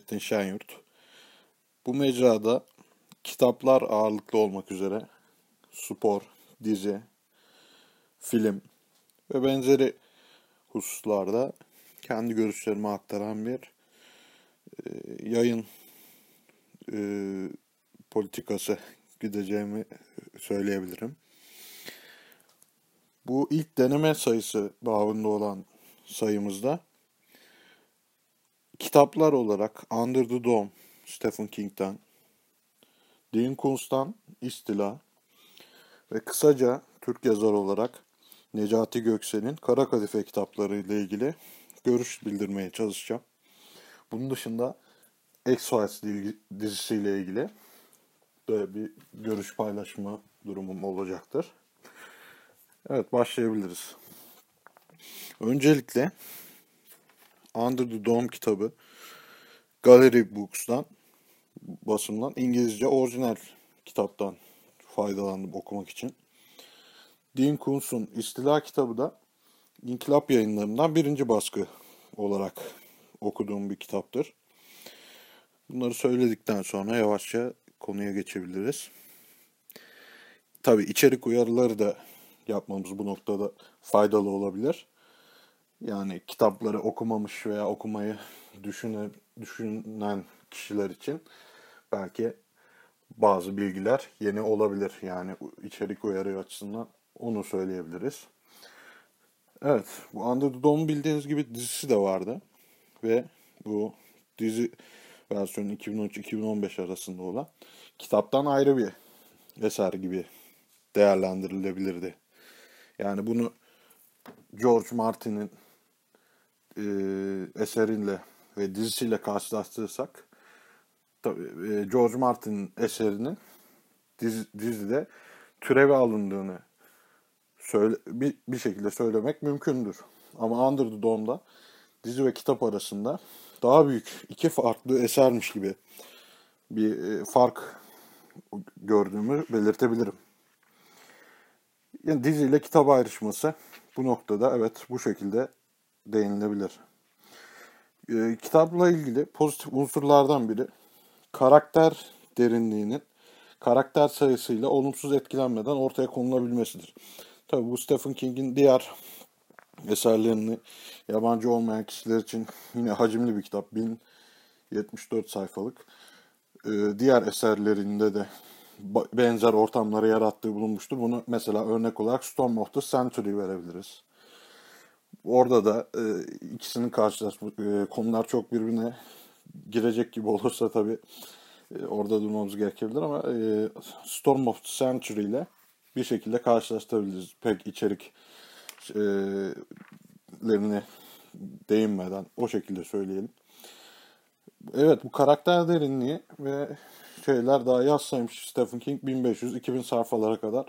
Nurettin Şenyurt. Bu mecrada kitaplar ağırlıklı olmak üzere spor, dizi, film ve benzeri hususlarda kendi görüşlerimi aktaran bir e, yayın e, politikası gideceğimi söyleyebilirim. Bu ilk deneme sayısı bağında olan sayımızda kitaplar olarak Under the Dome Stephen King'den, Dean Kuntz'tan İstila ve kısaca Türk yazar olarak Necati Göksel'in Kara Kadife kitapları ile ilgili görüş bildirmeye çalışacağım. Bunun dışında X-Files dizisiyle ilgili böyle bir görüş paylaşma durumum olacaktır. Evet başlayabiliriz. Öncelikle Under the Dome kitabı Gallery Books'tan basımdan İngilizce orijinal kitaptan faydalandım okumak için. Dean Kuntz'un İstila kitabı da İnkılap yayınlarından birinci baskı olarak okuduğum bir kitaptır. Bunları söyledikten sonra yavaşça konuya geçebiliriz. Tabi içerik uyarıları da yapmamız bu noktada faydalı olabilir. Yani kitapları okumamış veya okumayı düşünen, düşünen kişiler için belki bazı bilgiler yeni olabilir. Yani içerik uyarı açısından onu söyleyebiliriz. Evet, bu Under the Dome bildiğiniz gibi dizisi de vardı. Ve bu dizi versiyonu 2013-2015 arasında olan kitaptan ayrı bir eser gibi değerlendirilebilirdi. Yani bunu George Martin'in e, eserinle ve dizisiyle karşılaştırırsak tabii, e, George Martin'in eserinin dizi, dizide türevi alındığını söyle, bir, bir şekilde söylemek mümkündür. Ama Under the Dome'da dizi ve kitap arasında daha büyük iki farklı esermiş gibi bir e, fark gördüğümü belirtebilirim. Yani dizi ile kitap ayrışması bu noktada evet bu şekilde değinilebilir. E, kitapla ilgili pozitif unsurlardan biri karakter derinliğinin karakter sayısıyla olumsuz etkilenmeden ortaya konulabilmesidir. Tabi bu Stephen King'in diğer eserlerini yabancı olmayan kişiler için yine hacimli bir kitap. 1074 sayfalık. Ee, diğer eserlerinde de benzer ortamları yarattığı bulunmuştur. Bunu mesela örnek olarak Storm of the Century verebiliriz. Orada da e, ikisinin karşılaşma e, konular çok birbirine girecek gibi olursa tabii e, orada durmamız gerekebilir ama e, Storm of the Century ile bir şekilde karşılaştırabiliriz. Pek içerik e, değinmeden o şekilde söyleyelim. Evet bu karakter derinliği ve şeyler daha yazsaymış Stephen King 1500-2000 sayfalara kadar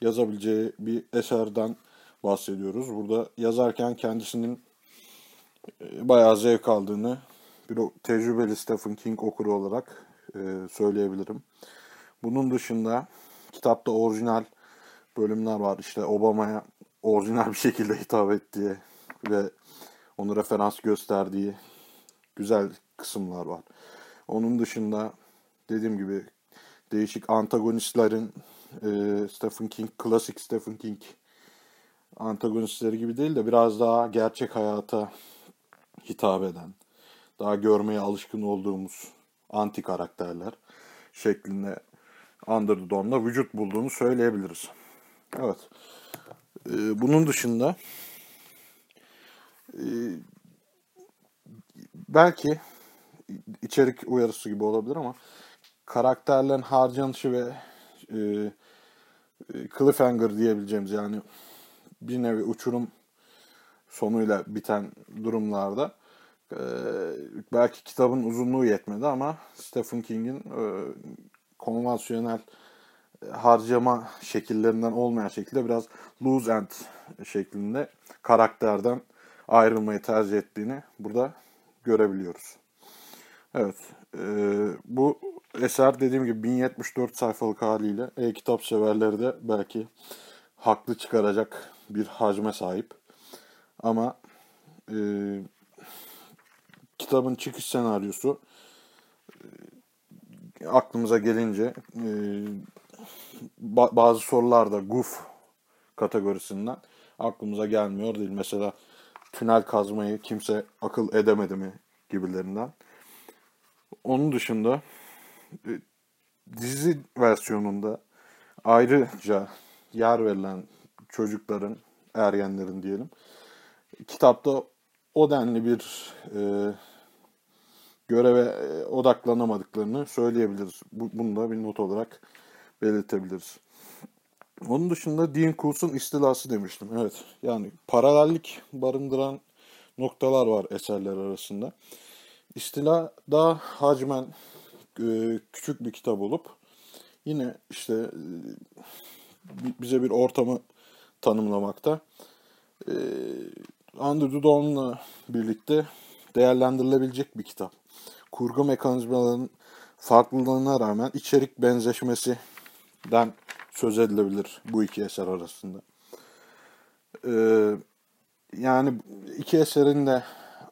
yazabileceği bir eserden bahsediyoruz. Burada yazarken kendisinin e, bayağı zevk aldığını bir tecrübeli Stephen King okuru olarak e, söyleyebilirim. Bunun dışında kitapta orijinal bölümler var. İşte Obama'ya orijinal bir şekilde hitap ettiği ve onu referans gösterdiği güzel kısımlar var. Onun dışında dediğim gibi değişik antagonistlerin e, Stephen King, klasik Stephen King antagonistleri gibi değil de biraz daha gerçek hayata hitap eden, daha görmeye alışkın olduğumuz anti karakterler şeklinde Under the Dome'da vücut bulduğunu söyleyebiliriz. Evet. Ee, bunun dışında e, belki içerik uyarısı gibi olabilir ama karakterlerin harcanışı ve e, e, cliffhanger diyebileceğimiz yani bir nevi uçurum sonuyla biten durumlarda e, belki kitabın uzunluğu yetmedi ama Stephen King'in e, konvansiyonel harcama şekillerinden olmayan şekilde biraz loose end şeklinde karakterden ayrılmayı tercih ettiğini burada görebiliyoruz. Evet, e, bu eser dediğim gibi 1074 sayfalık haliyle e-kitap severleri de belki haklı çıkaracak bir hacme sahip. Ama e, kitabın çıkış senaryosu e, aklımıza gelince e, ba- bazı sorular da guf kategorisinden aklımıza gelmiyor değil. Mesela tünel kazmayı kimse akıl edemedi mi gibilerinden. Onun dışında e, dizi versiyonunda ayrıca yer verilen çocukların, ergenlerin diyelim, kitapta o denli bir e, göreve e, odaklanamadıklarını söyleyebiliriz. Bu, bunu da bir not olarak belirtebiliriz. Onun dışında Dean Kools'un istilası demiştim. Evet yani paralellik barındıran noktalar var eserler arasında. İstila daha hacmen e, küçük bir kitap olup yine işte e, bize bir ortamı tanımlamakta. E, Andrew Dawn'la birlikte değerlendirilebilecek bir kitap. Kurgu mekanizmalarının farklılığına rağmen içerik benzeşmesinden söz edilebilir bu iki eser arasında. Ee, yani iki eserin de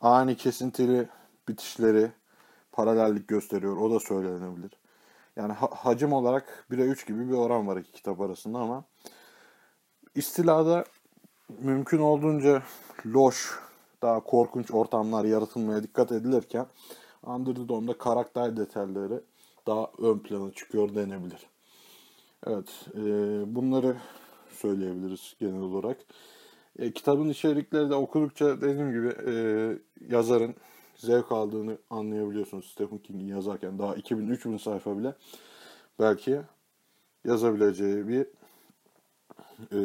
ani kesintili bitişleri paralellik gösteriyor. O da söylenebilir. Yani ha- hacim olarak 1'e 3 gibi bir oran var iki kitap arasında ama istilada mümkün olduğunca loş, daha korkunç ortamlar yaratılmaya dikkat edilirken Underdome'da karakter detayları daha ön plana çıkıyor denebilir. Evet, e, bunları söyleyebiliriz genel olarak. E, kitabın içerikleri de okudukça dediğim gibi e, yazarın zevk aldığını anlayabiliyorsunuz Stephen King'in yazarken. Daha 2000-3000 sayfa bile belki yazabileceği bir e,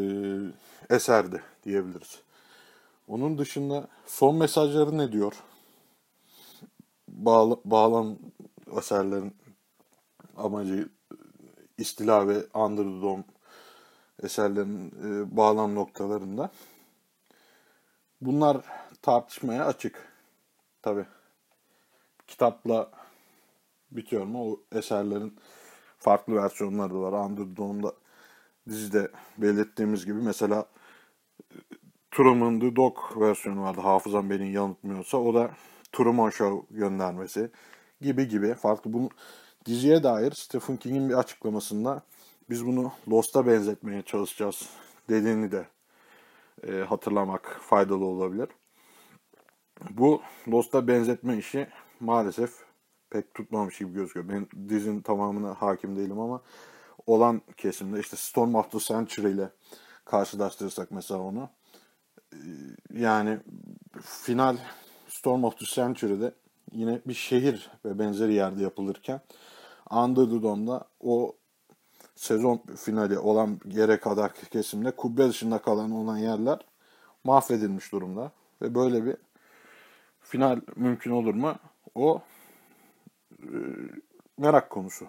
eserdi diyebiliriz. Onun dışında son mesajları ne diyor? Bağla, bağlam eserlerin amacı istila ve Underdome eserlerin e, bağlam noktalarında. Bunlar tartışmaya açık. Tabi kitapla bitiyor mu? O eserlerin farklı versiyonları da var. Underdome'da dizide belirttiğimiz gibi mesela Truman The Dog versiyonu vardı. Hafızam beni yanıltmıyorsa. O da Truman Show göndermesi gibi gibi farklı. Bunu diziye dair Stephen King'in bir açıklamasında biz bunu Lost'a benzetmeye çalışacağız dediğini de e, hatırlamak faydalı olabilir. Bu Lost'a benzetme işi maalesef pek tutmamış gibi gözüküyor. Ben dizinin tamamına hakim değilim ama olan kesimde işte Storm of the Century ile karşılaştırırsak mesela onu yani final Storm of the Century'de yine bir şehir ve benzeri yerde yapılırken Under the Dome'da o sezon finali olan yere kadar kesimde kubbe dışında kalan olan yerler mahvedilmiş durumda. Ve böyle bir final mümkün olur mu? O e, merak konusu.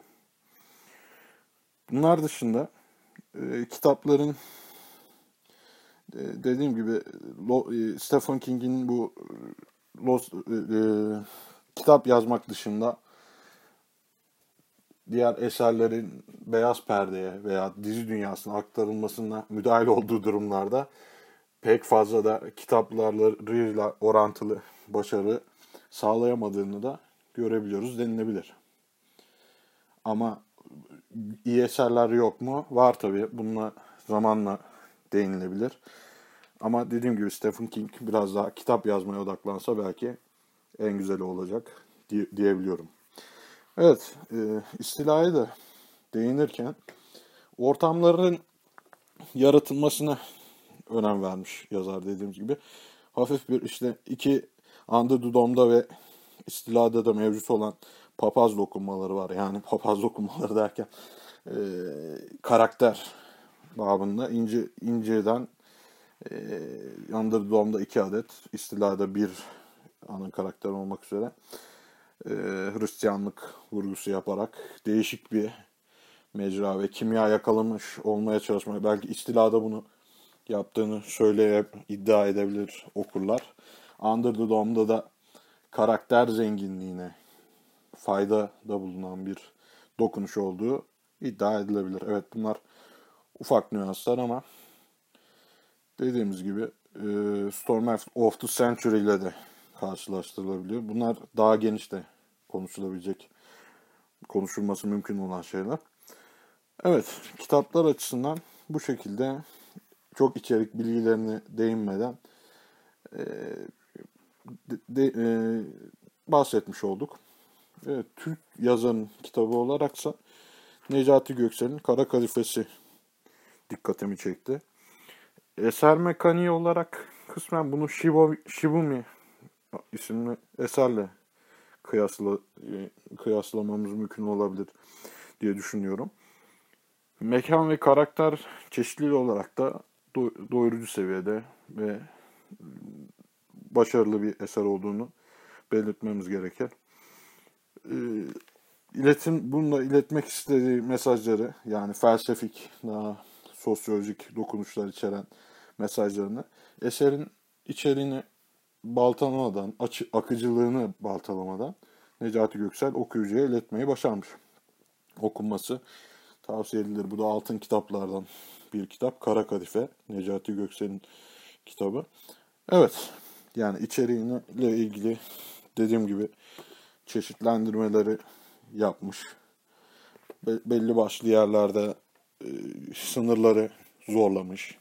Bunlar dışında e, kitapların e, dediğim gibi e, Stephen King'in bu e, Lost, e, kitap yazmak dışında diğer eserlerin beyaz perdeye veya dizi dünyasına aktarılmasına müdahil olduğu durumlarda pek fazla da kitaplarıyla orantılı başarı sağlayamadığını da görebiliyoruz denilebilir. Ama iyi eserler yok mu? Var tabii. Bununla zamanla değinilebilir. Ama dediğim gibi Stephen King biraz daha kitap yazmaya odaklansa belki en güzeli olacak diye, diyebiliyorum. Evet, e, istilaya da değinirken ortamların yaratılmasına önem vermiş yazar dediğimiz gibi. Hafif bir işte iki Under the ve istilada da mevcut olan papaz dokunmaları var. Yani papaz dokunmaları derken e, karakter babında ince inceden e, Dome'da iki adet, istilada bir ana karakter olmak üzere e, Hristiyanlık vurgusu yaparak değişik bir mecra ve kimya yakalamış olmaya çalışmak. Belki istilada bunu yaptığını söyleyip iddia edebilir okurlar. Under the Dome'da da karakter zenginliğine fayda da bulunan bir dokunuş olduğu iddia edilebilir. Evet bunlar ufak nüanslar ama dediğimiz gibi e, Storm of the Century ile de karşılaştırılabiliyor. Bunlar daha geniş de konuşulabilecek konuşulması mümkün olan şeyler. Evet, kitaplar açısından bu şekilde çok içerik bilgilerini değinmeden e, de, de, e, bahsetmiş olduk. Evet, Türk yazarın kitabı olaraksa Necati Göksel'in Kara Kalifesi dikkatimi çekti. Eser mekaniği olarak kısmen bunu Shibo, Shibumi isimli eserle kıyasla, e, kıyaslamamız mümkün olabilir diye düşünüyorum. Mekan ve karakter çeşitliliği olarak da doyurucu seviyede ve başarılı bir eser olduğunu belirtmemiz gerekir. E, iletim, bununla iletmek istediği mesajları yani felsefik, daha sosyolojik dokunuşlar içeren mesajlarını eserin içeriğini baltalamadan, açı, akıcılığını baltalamadan Necati Göksel okuyucuya iletmeyi başarmış. Okunması tavsiye edilir. Bu da altın kitaplardan bir kitap. Kara Kadife, Necati Göksel'in kitabı. Evet, yani içeriğiyle ilgili dediğim gibi çeşitlendirmeleri yapmış. Be- belli başlı yerlerde e, sınırları zorlamış.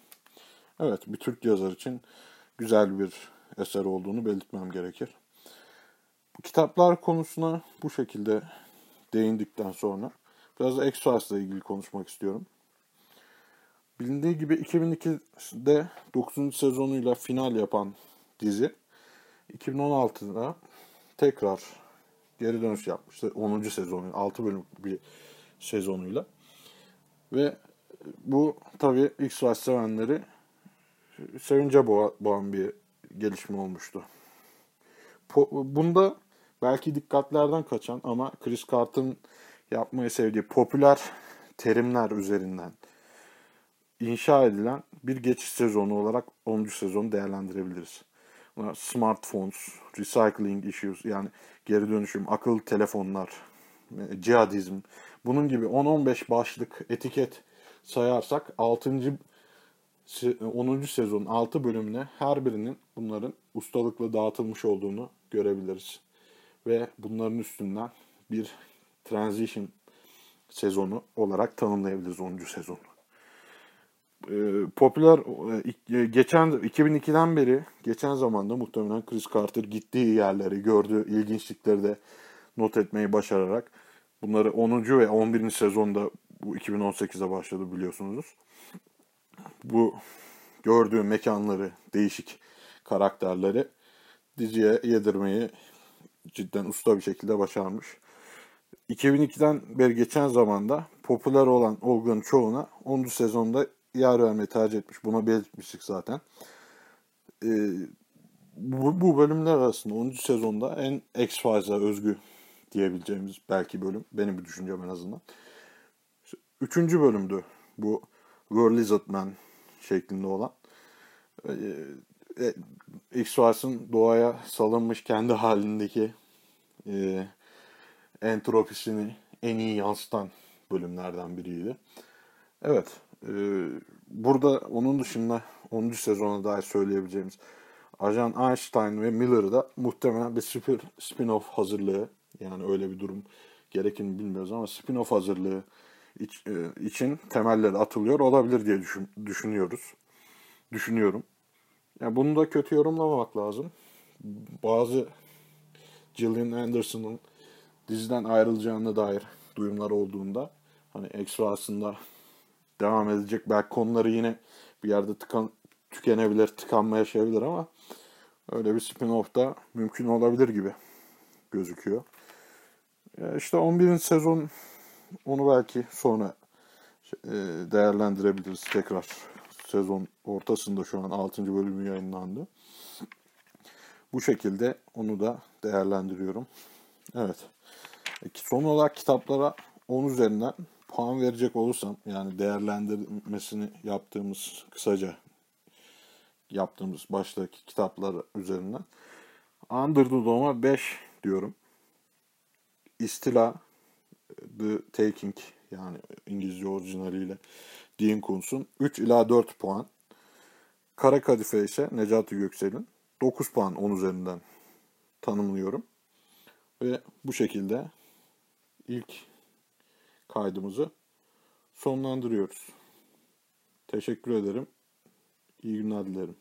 Evet, bir Türk yazar için güzel bir eser olduğunu belirtmem gerekir. Kitaplar konusuna bu şekilde değindikten sonra biraz da X-Files'la ilgili konuşmak istiyorum. Bilindiği gibi 2002'de 9. sezonuyla final yapan dizi 2016'da tekrar geri dönüş yapmıştı. 10. sezonu, 6 bölüm bir sezonuyla. Ve bu tabii X-Files sevenleri sevince boğan bir gelişme olmuştu. Bunda belki dikkatlerden kaçan ama Chris Cart'ın yapmayı sevdiği popüler terimler üzerinden inşa edilen bir geçiş sezonu olarak 10. sezonu değerlendirebiliriz. Smartphones, recycling issues yani geri dönüşüm, akıllı telefonlar, cihadizm bunun gibi 10-15 başlık etiket sayarsak 6. 10. sezonun 6 bölümüne her birinin bunların ustalıkla dağıtılmış olduğunu görebiliriz. Ve bunların üstünden bir transition sezonu olarak tanımlayabiliriz 10. sezonu. Ee, popüler e, geçen 2002'den beri geçen zamanda muhtemelen Chris Carter gittiği yerleri gördüğü ilginçlikleri de not etmeyi başararak bunları 10. ve 11. sezonda bu 2018'e başladı biliyorsunuz bu gördüğü mekanları, değişik karakterleri diziye yedirmeyi cidden usta bir şekilde başarmış. 2002'den beri geçen zamanda popüler olan olguların çoğuna 10. sezonda yer vermeyi tercih etmiş. Buna belirtmiştik zaten. Ee, bu, bu bölümler arasında 10. sezonda en X-Files'a özgü diyebileceğimiz belki bölüm. Benim bir düşüncem en azından. Üçüncü bölümdü bu World Lizard Man şeklinde olan. E, e, X-Files'ın doğaya salınmış kendi halindeki e, entropisini en iyi yansıtan bölümlerden biriydi. Evet, e, burada onun dışında 10. sezona dair söyleyebileceğimiz Ajan Einstein ve Miller'ı da muhtemelen bir spin-off hazırlığı yani öyle bir durum gerekir mi bilmiyoruz ama spin-off hazırlığı iç, e, için temelleri atılıyor olabilir diye düşün, düşünüyoruz. Düşünüyorum. Yani bunu da kötü yorumlamamak lazım. Bazı Gillian Anderson'ın diziden ayrılacağına dair duyumlar olduğunda hani Exo aslında devam edecek. Belki konuları yine bir yerde tıkan, tükenebilir, tıkanma yaşayabilir ama öyle bir spin-off da mümkün olabilir gibi gözüküyor. İşte 11. sezon onu belki sonra e, değerlendirebiliriz tekrar. Sezon ortasında şu an 6. bölümü yayınlandı. Bu şekilde onu da değerlendiriyorum. Evet. Son olarak kitaplara 10 üzerinden puan verecek olursam yani değerlendirmesini yaptığımız kısaca yaptığımız baştaki kitaplar üzerinden Under the Dome'a 5 diyorum. İstila The Taking yani İngilizce orijinaliyle Dean Kuntz'un 3 ila 4 puan. Kara Kadife ise Necati Göksel'in 9 puan 10 üzerinden tanımlıyorum. Ve bu şekilde ilk kaydımızı sonlandırıyoruz. Teşekkür ederim. İyi günler dilerim.